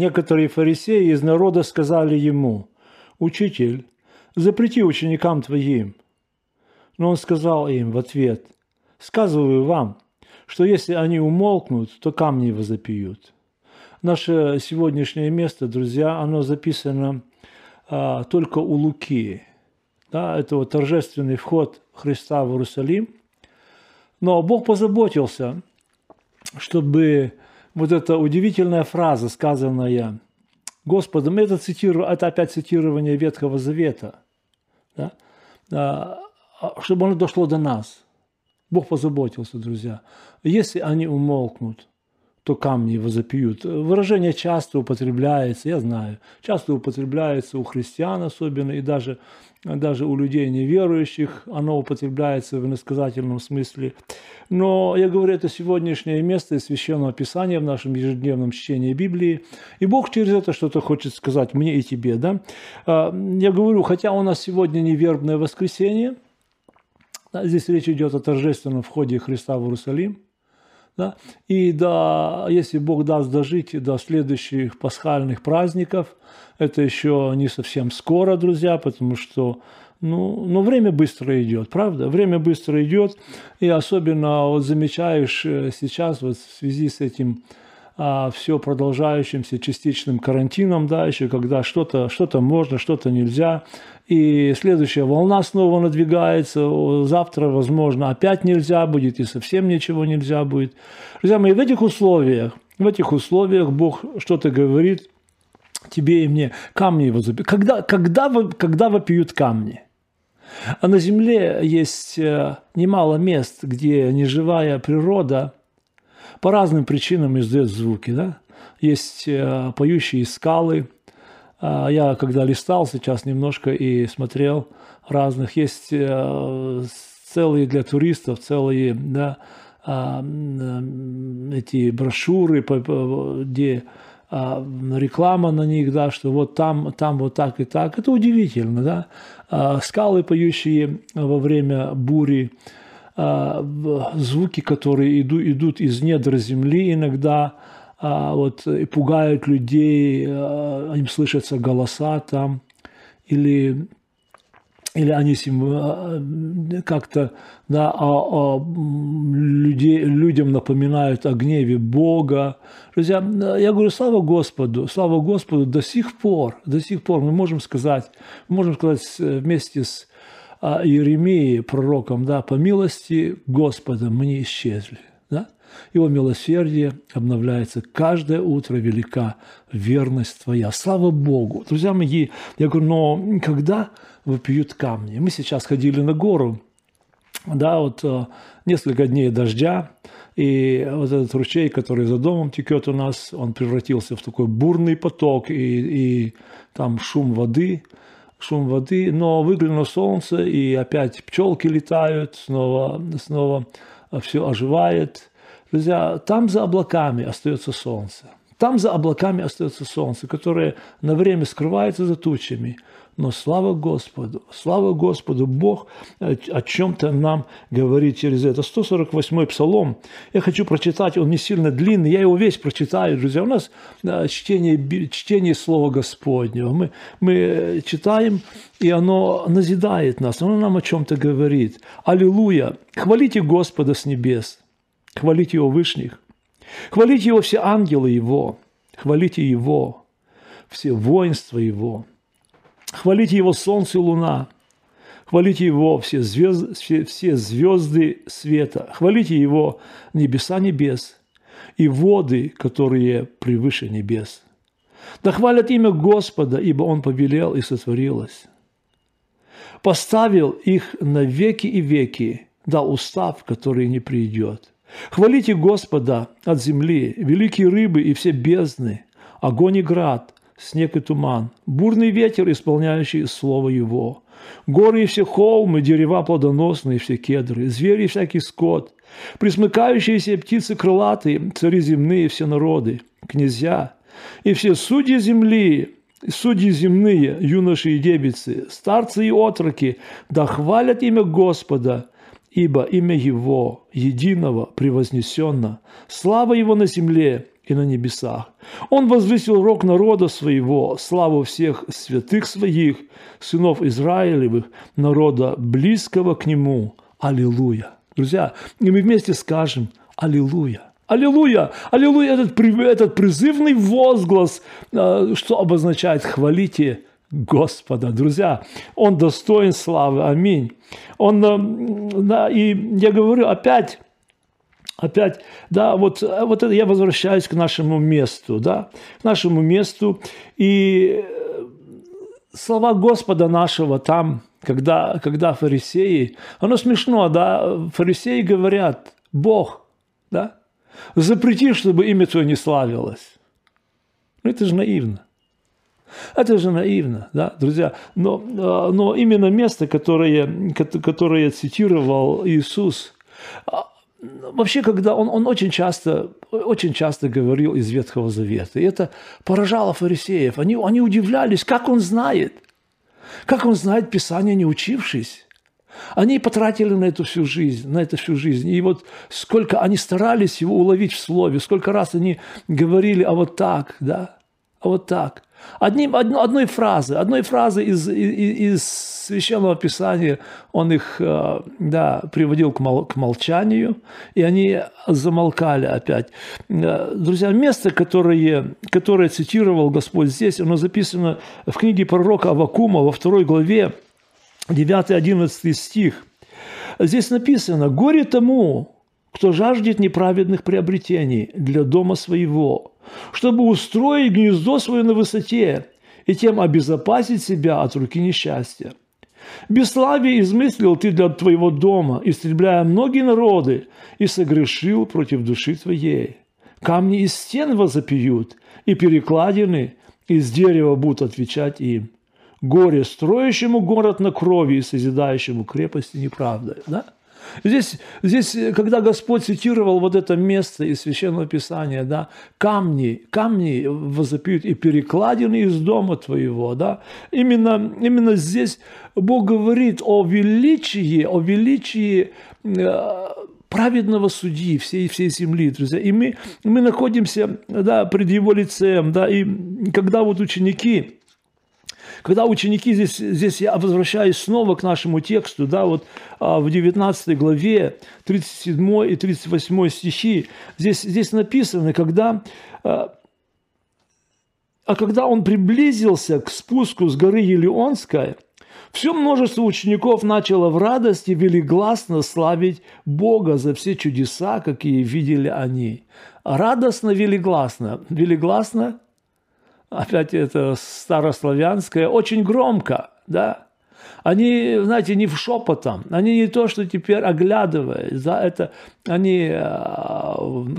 Некоторые фарисеи из народа сказали ему, «Учитель, запрети ученикам твоим». Но он сказал им в ответ, «Сказываю вам, что если они умолкнут, то камни возопьют». Наше сегодняшнее место, друзья, оно записано а, только у Луки. Да, это вот торжественный вход Христа в Иерусалим. Но Бог позаботился, чтобы вот эта удивительная фраза, сказанная Господом, это, цитиру, это опять цитирование Ветхого Завета, да? А, чтобы оно дошло до нас. Бог позаботился, друзья. Если они умолкнут, то камни его запьют. Выражение часто употребляется, я знаю, часто употребляется у христиан особенно, и даже, даже у людей неверующих оно употребляется в иносказательном смысле. Но я говорю, это сегодняшнее место из Священного Писания в нашем ежедневном чтении Библии. И Бог через это что-то хочет сказать мне и тебе. Да? А, я говорю, хотя у нас сегодня не вербное воскресенье, здесь речь идет о торжественном входе Христа в Иерусалим – да? И да, если Бог даст дожить до следующих пасхальных праздников, это еще не совсем скоро, друзья, потому что ну, но время быстро идет, правда? Время быстро идет, и особенно вот замечаешь э, сейчас вот в связи с этим а, все продолжающимся частичным карантином, да, еще когда что-то что можно, что-то нельзя, и следующая волна снова надвигается, завтра, возможно, опять нельзя будет, и совсем ничего нельзя будет. Друзья мои, в этих условиях, в этих условиях Бог что-то говорит тебе и мне. Камни его забьют. Когда, когда, когда вопиют камни? А на Земле есть э, немало мест, где неживая природа по разным причинам издает звуки. Да? Есть э, поющие скалы – а, я когда листал сейчас немножко и смотрел разных, есть э, целые для туристов, целые да, а, эти брошюры, где а, реклама на них, да, что вот там, там вот так и так. Это удивительно, да. Скалы, поющие во время бури, звуки, которые идут, идут из недр земли иногда, а, вот, и пугают людей, а, им слышатся голоса там, или, или они как-то да, а, а, людей, людям напоминают о гневе Бога. Друзья, я говорю, слава Господу, слава Господу, до сих пор, до сих пор мы можем сказать, мы можем сказать вместе с Иеремией, пророком, да, по милости Господа мы не исчезли. Его милосердие обновляется каждое утро, велика верность Твоя. Слава Богу! Друзья мои, я говорю, но когда выпьют камни? Мы сейчас ходили на гору, да, вот э, несколько дней дождя, и вот этот ручей, который за домом текет у нас, он превратился в такой бурный поток, и, и там шум воды, шум воды, но выглянуло солнце, и опять пчелки летают, снова, снова все оживает, Друзья, там за облаками остается солнце. Там за облаками остается солнце, которое на время скрывается за тучами. Но слава Господу, слава Господу, Бог о чем-то нам говорит через это. 148-й псалом, я хочу прочитать, он не сильно длинный, я его весь прочитаю, друзья. У нас чтение, чтение Слова Господнего. Мы, мы читаем, и оно назидает нас, оно нам о чем-то говорит. Аллилуйя! Хвалите Господа с небес – Хвалите Его Вышних. Хвалите Его все ангелы Его. Хвалите Его все воинства Его. Хвалите Его солнце и луна. Хвалите Его все звезды, все, все звезды света. Хвалите Его небеса небес и воды, которые превыше небес. Да хвалят имя Господа, ибо Он повелел и сотворилось. Поставил их на веки и веки, дал устав, который не придет. Хвалите Господа от земли, великие рыбы и все бездны, огонь и град, снег и туман, бурный ветер, исполняющий слово Его, горы и все холмы, дерева плодоносные, все кедры, звери и всякий скот, присмыкающиеся птицы крылатые, цари земные, все народы, князья и все судьи земли, судьи земные, юноши и девицы, старцы и отроки, да хвалят имя Господа – ибо имя Его единого превознесенно, слава Его на земле и на небесах. Он возвысил рог народа своего, славу всех святых своих, сынов Израилевых, народа близкого к нему. Аллилуйя. Друзья, и мы вместе скажем Аллилуйя. Аллилуйя! Аллилуйя! Этот, этот призывный возглас, э, что обозначает «хвалите Господа». Друзья, Он достоин славы. Аминь. Он, э, да, и я говорю опять, опять, да, вот, вот это я возвращаюсь к нашему месту, да, к нашему месту. И э, слова Господа нашего там, когда, когда фарисеи, оно смешно, да, фарисеи говорят, Бог, да, запрети, чтобы имя твое не славилось. Ну, это же наивно. Это же наивно, да, друзья. Но, а, но именно место, которое, которое цитировал Иисус, а, вообще, когда он, он очень, часто, очень часто говорил из Ветхого Завета, и это поражало фарисеев. Они, они удивлялись, как он знает, как он знает Писание, не учившись. Они потратили на эту всю жизнь, на это всю жизнь. И вот сколько они старались его уловить в слове, сколько раз они говорили, а вот так, да, а вот так. Одним, одно, одной фразы, одной фразы из, из, из Священного Писания он их э, да, приводил к, мол, к молчанию, и они замолкали опять. Э, друзья, место, которое, которое цитировал Господь здесь, оно записано в книге пророка Авакума во второй главе, 9-11 стих. Здесь написано, «Горе тому, кто жаждет неправедных приобретений для дома своего, чтобы устроить гнездо свое на высоте и тем обезопасить себя от руки несчастья. Бесславие измыслил ты для твоего дома, истребляя многие народы, и согрешил против души твоей. Камни из стен возопьют, и перекладины из дерева будут отвечать им горе строящему город на крови и созидающему крепости неправдой. Да? Здесь, здесь, когда Господь цитировал вот это место из Священного Писания, да, камни, камни возопьют и перекладины из дома твоего, да, именно, именно здесь Бог говорит о величии, о величии э, праведного судьи всей, всей земли, друзья. И мы, мы находимся да, пред Его лицем, да, и когда вот ученики, когда ученики, здесь, здесь я возвращаюсь снова к нашему тексту, да, вот а, в 19 главе 37 и 38 стихи, здесь, здесь написано, когда а, а когда он приблизился к спуску с горы Елеонской, все множество учеников начало в радости велигласно славить Бога за все чудеса, какие видели они. Радостно, велигласно. Велигласно опять это старославянское, очень громко, да. Они, знаете, не в шепотом, они не то, что теперь оглядываясь, да, это они, э,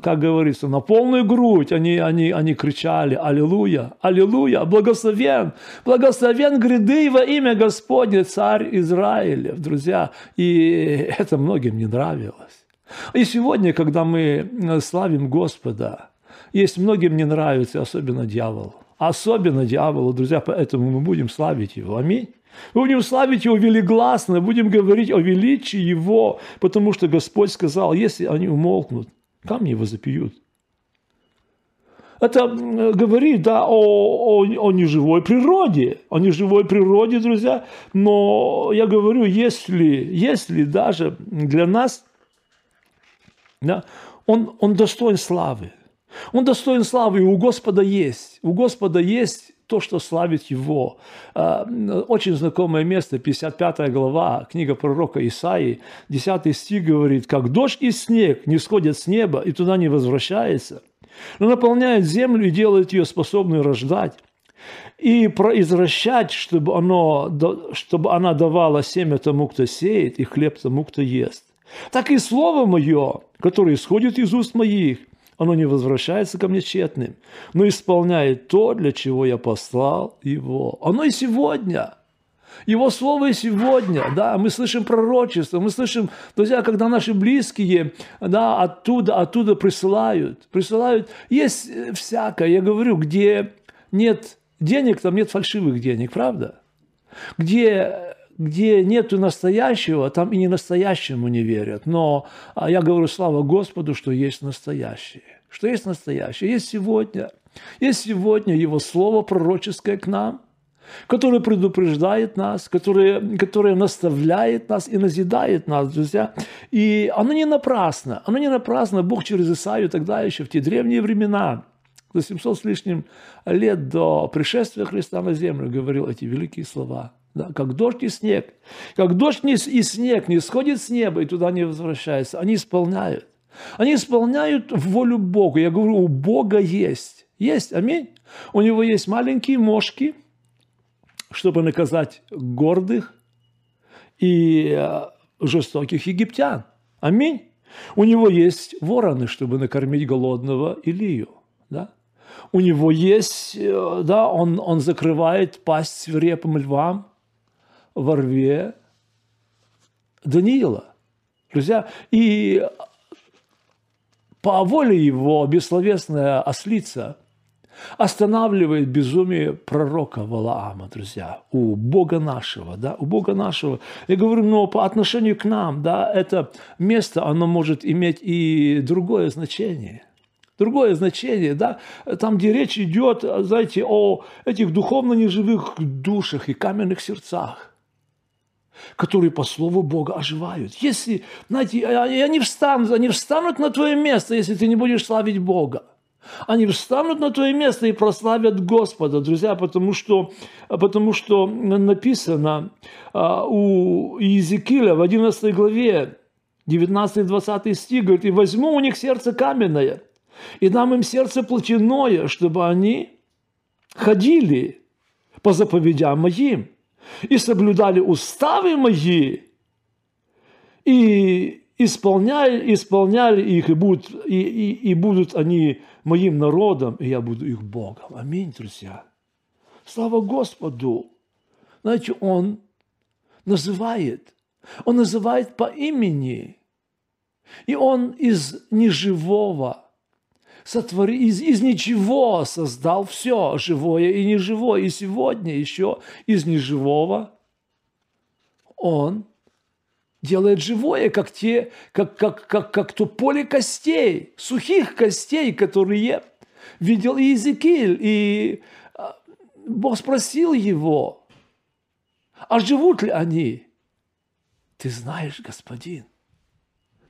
как говорится, на полную грудь, они, они, они кричали «Аллилуйя! Аллилуйя! Благословен! Благословен гряды во имя Господне, царь Израилев!» Друзья, и это многим не нравилось. И сегодня, когда мы славим Господа, есть многим не нравится, особенно дьяволу особенно дьяволу, друзья, поэтому мы будем славить его. Аминь. Мы будем славить Его велигласно, будем говорить о величии Его, потому что Господь сказал, если они умолкнут, камни его запьют. Это говорит да, о, о, о неживой природе, о неживой природе, друзья. Но я говорю, если, если даже для нас да, он, он достоин славы, он достоин славы, и у Господа есть. У Господа есть то, что славит Его. А, очень знакомое место, 55 глава, книга пророка Исаии, 10 стих говорит, «Как дождь и снег не сходят с неба и туда не возвращается, но наполняет землю и делает ее способной рождать, и произвращать, чтобы, оно, чтобы она давала семя тому, кто сеет, и хлеб тому, кто ест. Так и слово мое, которое исходит из уст моих, оно не возвращается ко мне тщетным, но исполняет то, для чего я послал его. Оно и сегодня. Его слово и сегодня, да, мы слышим пророчество, мы слышим, друзья, когда наши близкие, да, оттуда, оттуда присылают, присылают, есть всякое, я говорю, где нет денег, там нет фальшивых денег, правда? Где где нету настоящего, там и не настоящему не верят. Но а я говорю, слава Господу, что есть настоящее. что есть настоящее, есть сегодня. Есть сегодня Его Слово пророческое к нам, которое предупреждает нас, которое, которое наставляет нас и назидает нас, друзья. И оно не напрасно. Оно не напрасно. Бог через Исаию тогда еще в те древние времена, за 700 с лишним лет до пришествия Христа на землю, говорил эти великие слова. Да, как дождь и снег. Как дождь и снег не сходит с неба и туда не возвращается. Они исполняют. Они исполняют волю Бога. Я говорю, у Бога есть. Есть, аминь. У него есть маленькие мошки, чтобы наказать гордых и э, жестоких египтян. Аминь. У него есть вороны, чтобы накормить голодного Илию. Да? У него есть, э, да, он, он закрывает пасть свирепым львам во рве Даниила. Друзья, и по воле его бессловесная ослица останавливает безумие пророка Валаама, друзья, у Бога нашего, да, у Бога нашего. Я говорю, но по отношению к нам, да, это место, оно может иметь и другое значение – другое значение, да, там, где речь идет, знаете, о этих духовно неживых душах и каменных сердцах, которые по слову Бога оживают. Если, знаете, они встанут, они встанут на твое место, если ты не будешь славить Бога. Они встанут на твое место и прославят Господа, друзья, потому что, потому что написано а, у Иезекииля в 11 главе, 19-20 стих, говорит, «И возьму у них сердце каменное, и дам им сердце плотяное, чтобы они ходили по заповедям моим и соблюдали уставы мои, и исполняли, исполняли их, и будут, и, и, и будут они моим народом, и я буду их Богом. Аминь, друзья. Слава Господу. Знаете, Он называет, Он называет по имени, и Он из неживого сотвори, из, из ничего создал все, живое и неживое. И сегодня еще из неживого Он делает живое, как, те, как, как, как, как то поле костей, сухих костей, которые видел Иезекииль. И а, Бог спросил его, а живут ли они? Ты знаешь, господин.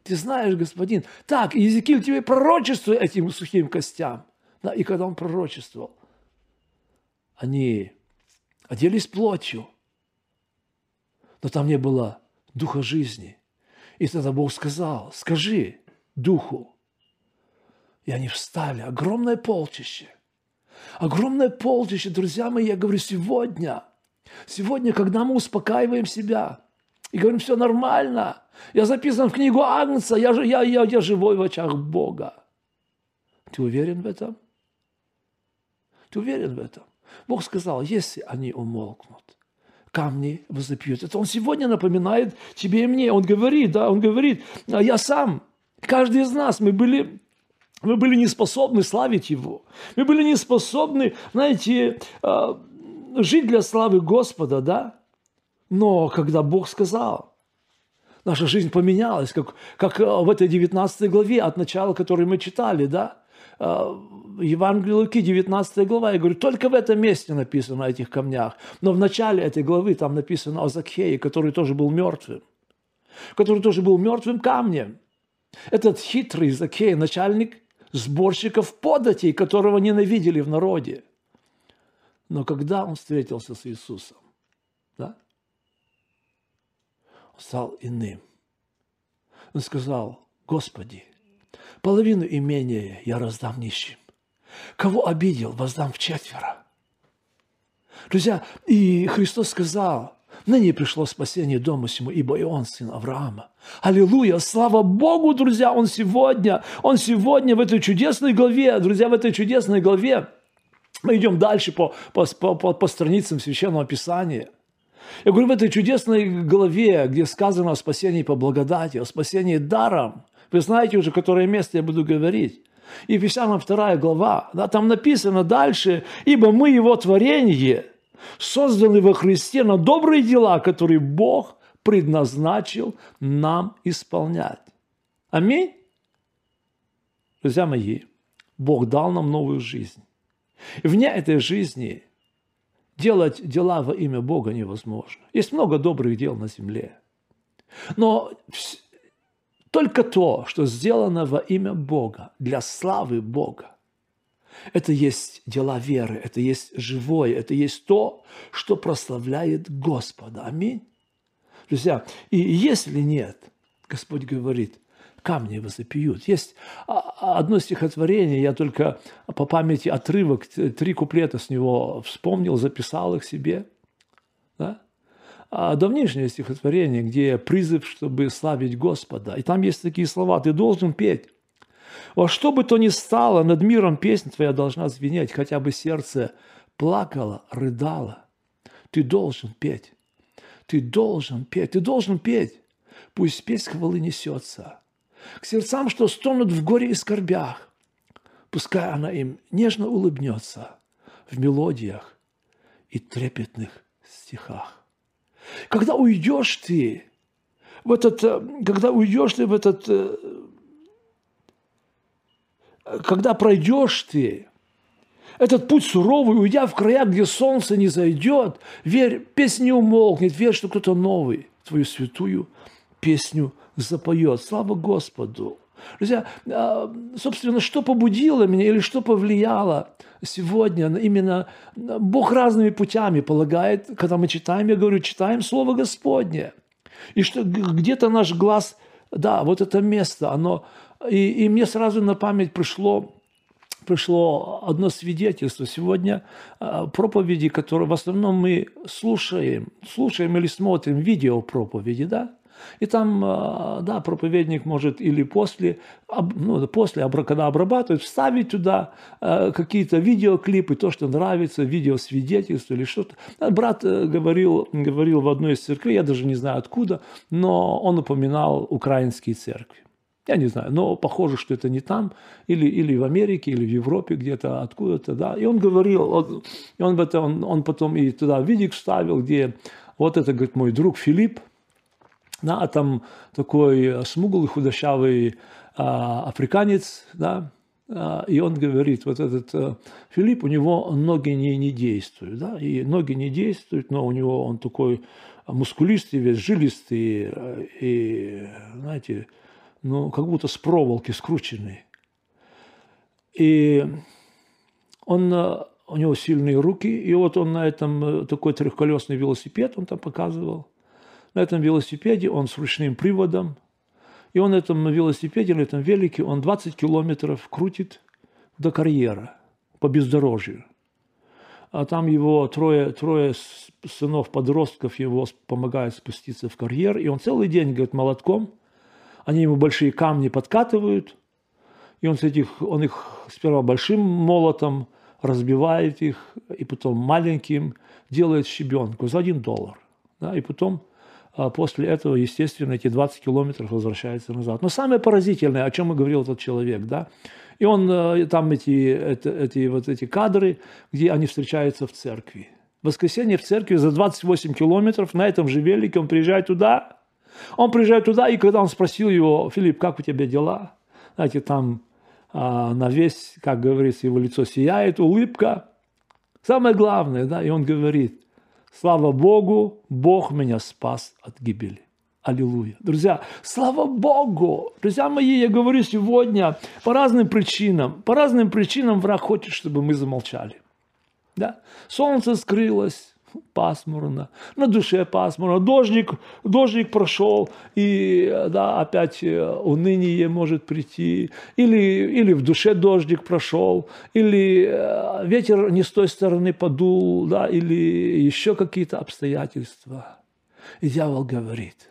Ты знаешь, господин. Так, Иезекииль тебе пророчествует этим сухим костям. Да, и когда он пророчествовал, они оделись плотью, но там не было духа жизни. И тогда Бог сказал, скажи духу. И они встали, огромное полчище. Огромное полчище, друзья мои, я говорю, сегодня, сегодня, когда мы успокаиваем себя и говорим, все нормально, я записан в книгу Агнца, я, я, я, я живой в очах Бога. Ты уверен в этом? Ты уверен в этом? Бог сказал, если они умолкнут, камни возопьют. Это он сегодня напоминает тебе и мне. Он говорит, да, он говорит, «А я сам, каждый из нас, мы были мы были не способны славить Его. Мы были не способны, знаете, а, жить для славы Господа, да? Но когда Бог сказал, наша жизнь поменялась, как, как в этой 19 главе от начала, который мы читали, да? А, Евангелие Луки, 19 глава, я говорю, только в этом месте написано о этих камнях. Но в начале этой главы там написано о Закхее, который тоже был мертвым. Который тоже был мертвым камнем. Этот хитрый Закхей, начальник сборщиков податей, которого ненавидели в народе. Но когда он встретился с Иисусом, да, он стал иным. Он сказал, Господи, половину имения я раздам нищим. Кого обидел, воздам в четверо. Друзья, и Христос сказал, ныне пришло спасение дому сему, ибо и он сын Авраама. Аллилуйя, слава Богу, друзья, он сегодня, он сегодня в этой чудесной главе, друзья, в этой чудесной главе, мы идем дальше по, по, по, по страницам Священного Писания. Я говорю, в этой чудесной главе, где сказано о спасении по благодати, о спасении даром, вы знаете уже, которое место я буду говорить. Ефесянам 2 глава, да, там написано дальше, «Ибо мы Его творение, созданы во Христе на добрые дела, которые Бог предназначил нам исполнять». Аминь. Друзья мои, Бог дал нам новую жизнь. И вне этой жизни делать дела во имя Бога невозможно. Есть много добрых дел на земле. Но только то, что сделано во имя Бога, для славы Бога, это есть дела веры, это есть живое, это есть то, что прославляет Господа. Аминь. Друзья, и если нет, Господь говорит, камни возопьют. Есть одно стихотворение, я только по памяти отрывок, три куплета с него вспомнил, записал их себе. Да? А давнишнее стихотворение, где призыв, чтобы славить Господа. И там есть такие слова, ты должен петь. Во что бы то ни стало, над миром песня твоя должна звенеть, хотя бы сердце плакало, рыдало. Ты должен петь. Ты должен петь. Ты должен петь. Пусть песнь хвалы несется к сердцам, что стонут в горе и скорбях. Пускай она им нежно улыбнется в мелодиях и трепетных стихах. Когда уйдешь ты в этот, э, когда уйдешь ты в этот э, когда пройдешь ты этот путь суровый, уйдя в края, где солнце не зайдет, верь, песня не умолкнет, верь, что кто-то новый твою святую песню запоет. Слава Господу! Друзья, а, собственно, что побудило меня или что повлияло сегодня именно Бог разными путями полагает, когда мы читаем, я говорю, читаем Слово Господне. И что где-то наш глаз, да, вот это место, оно и, и мне сразу на память пришло, пришло одно свидетельство. Сегодня а, проповеди, которые в основном мы слушаем, слушаем или смотрим видео проповеди, да, и там, а, да, проповедник может или после, ну, после, когда обрабатывает, вставить туда а, какие-то видеоклипы, то, что нравится, видеосвидетельство или что-то. Брат э, говорил, говорил в одной из церквей, я даже не знаю откуда, но он упоминал украинские церкви. Я не знаю, но похоже, что это не там, или, или в Америке, или в Европе где-то, откуда-то, да. И он говорил, он, и он, это, он, он потом и туда видик вставил, где вот это, говорит, мой друг Филипп, да, а там такой смуглый, худощавый а, африканец, да, а, и он говорит, вот этот а, Филипп, у него ноги не, не действуют, да, и ноги не действуют, но у него он такой мускулистый, весь жилистый, и, знаете, ну, как будто с проволоки скрученный. И он, э, у него сильные руки, и вот он на этом э, такой трехколесный велосипед, он там показывал. На этом велосипеде он с ручным приводом, и он на этом велосипеде, на этом велике, он 20 километров крутит до карьера по бездорожью. А там его трое, трое сынов-подростков его помогают спуститься в карьер, и он целый день, говорит, молотком – они ему большие камни подкатывают, и он, с этих, он их сперва большим молотом разбивает их, и потом маленьким делает щебенку за один доллар. Да, и потом после этого, естественно, эти 20 километров возвращаются назад. Но самое поразительное, о чем и говорил этот человек, да, и он, э, там эти, это, эти, вот эти кадры, где они встречаются в церкви. В воскресенье в церкви за 28 километров на этом же велике он приезжает туда, он приезжает туда, и когда он спросил его, Филипп, как у тебя дела? Знаете, там а, на весь, как говорится, его лицо сияет, улыбка. Самое главное, да, и он говорит, слава Богу, Бог меня спас от гибели. Аллилуйя. Друзья, слава Богу! Друзья мои, я говорю сегодня по разным причинам. По разным причинам враг хочет, чтобы мы замолчали. Да? Солнце скрылось, пасмурно, на душе пасмурно, дождик, дождик прошел, и да, опять э, уныние может прийти, или, или в душе дождик прошел, или э, ветер не с той стороны подул, да, или еще какие-то обстоятельства. И дьявол говорит,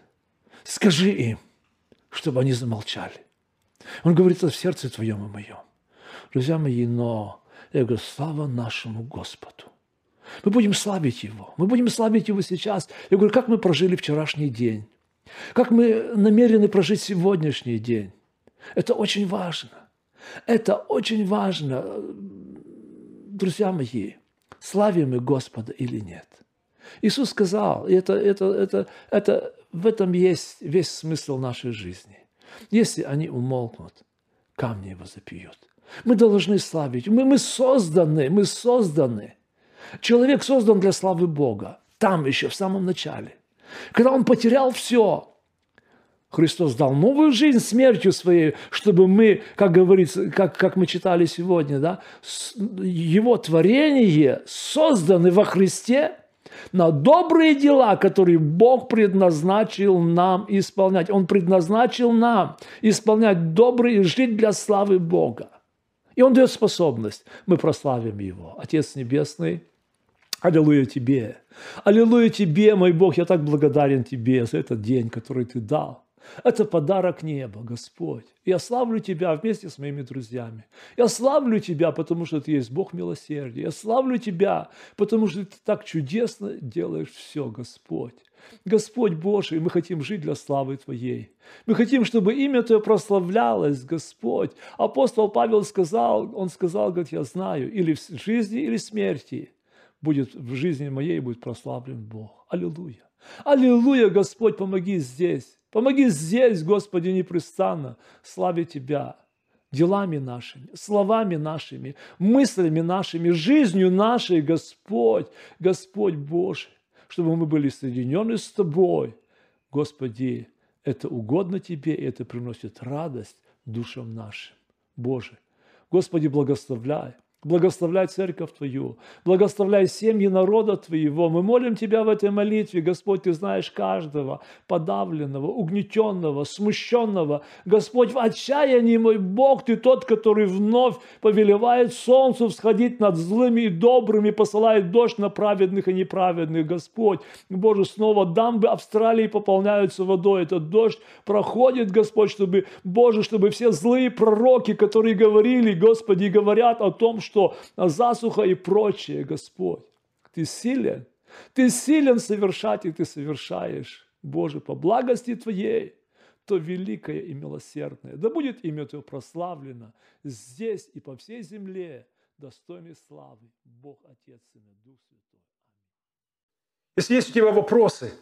скажи им, чтобы они замолчали. Он говорит в сердце твоем и моем. Друзья мои, но я говорю, слава нашему Господу мы будем славить Его. Мы будем славить Его сейчас. Я говорю, как мы прожили вчерашний день. Как мы намерены прожить сегодняшний день. Это очень важно. Это очень важно. Друзья мои, славим мы Господа или нет. Иисус сказал, и это, это, это, это, в этом есть весь смысл нашей жизни. Если они умолкнут, камни его запьют. Мы должны славить. Мы, мы созданы, мы созданы. Человек создан для славы Бога. Там еще, в самом начале. Когда он потерял все, Христос дал новую жизнь смертью своей, чтобы мы, как говорится, как, как мы читали сегодня, да, его творение созданы во Христе на добрые дела, которые Бог предназначил нам исполнять. Он предназначил нам исполнять добрые, жить для славы Бога. И Он дает способность. Мы прославим Его. Отец Небесный, Аллилуйя Тебе. Аллилуйя Тебе, мой Бог, я так благодарен Тебе за этот день, который Ты дал. Это подарок неба, Господь. Я славлю Тебя вместе с моими друзьями. Я славлю Тебя, потому что Ты есть Бог милосердия. Я славлю Тебя, потому что Ты так чудесно делаешь все, Господь. Господь Божий, мы хотим жить для славы Твоей. Мы хотим, чтобы имя Твое прославлялось, Господь. Апостол Павел сказал, он сказал, говорит, я знаю, или в жизни, или в смерти будет в жизни моей будет прославлен Бог. Аллилуйя. Аллилуйя, Господь, помоги здесь. Помоги здесь, Господи, непрестанно славить Тебя делами нашими, словами нашими, мыслями нашими, жизнью нашей, Господь, Господь Божий, чтобы мы были соединены с Тобой. Господи, это угодно Тебе, и это приносит радость душам нашим. Боже, Господи, благословляй Благословляй церковь Твою, благословляй семьи народа Твоего. Мы молим Тебя в этой молитве, Господь, Ты знаешь каждого подавленного, угнетенного, смущенного. Господь, в отчаянии, мой Бог, Ты тот, который вновь повелевает солнцу всходить над злыми и добрыми, посылает дождь на праведных и неправедных. Господь, Боже, снова дамбы Австралии пополняются водой. Этот дождь проходит, Господь, чтобы, Боже, чтобы все злые пророки, которые говорили, Господи, говорят о том, что что засуха и прочее, Господь. Ты силен, ты силен совершать, и ты совершаешь, Боже, по благости Твоей, то великое и милосердное. Да будет имя Твое прославлено здесь и по всей земле, достойный славы, Бог, Отец, и Дух Святой. Если есть у тебя вопросы,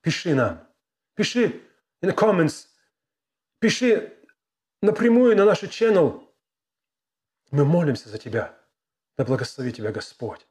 пиши нам. Пиши in the comments. Пиши напрямую на наш channel. Мы молимся за тебя. Да благослови тебя Господь.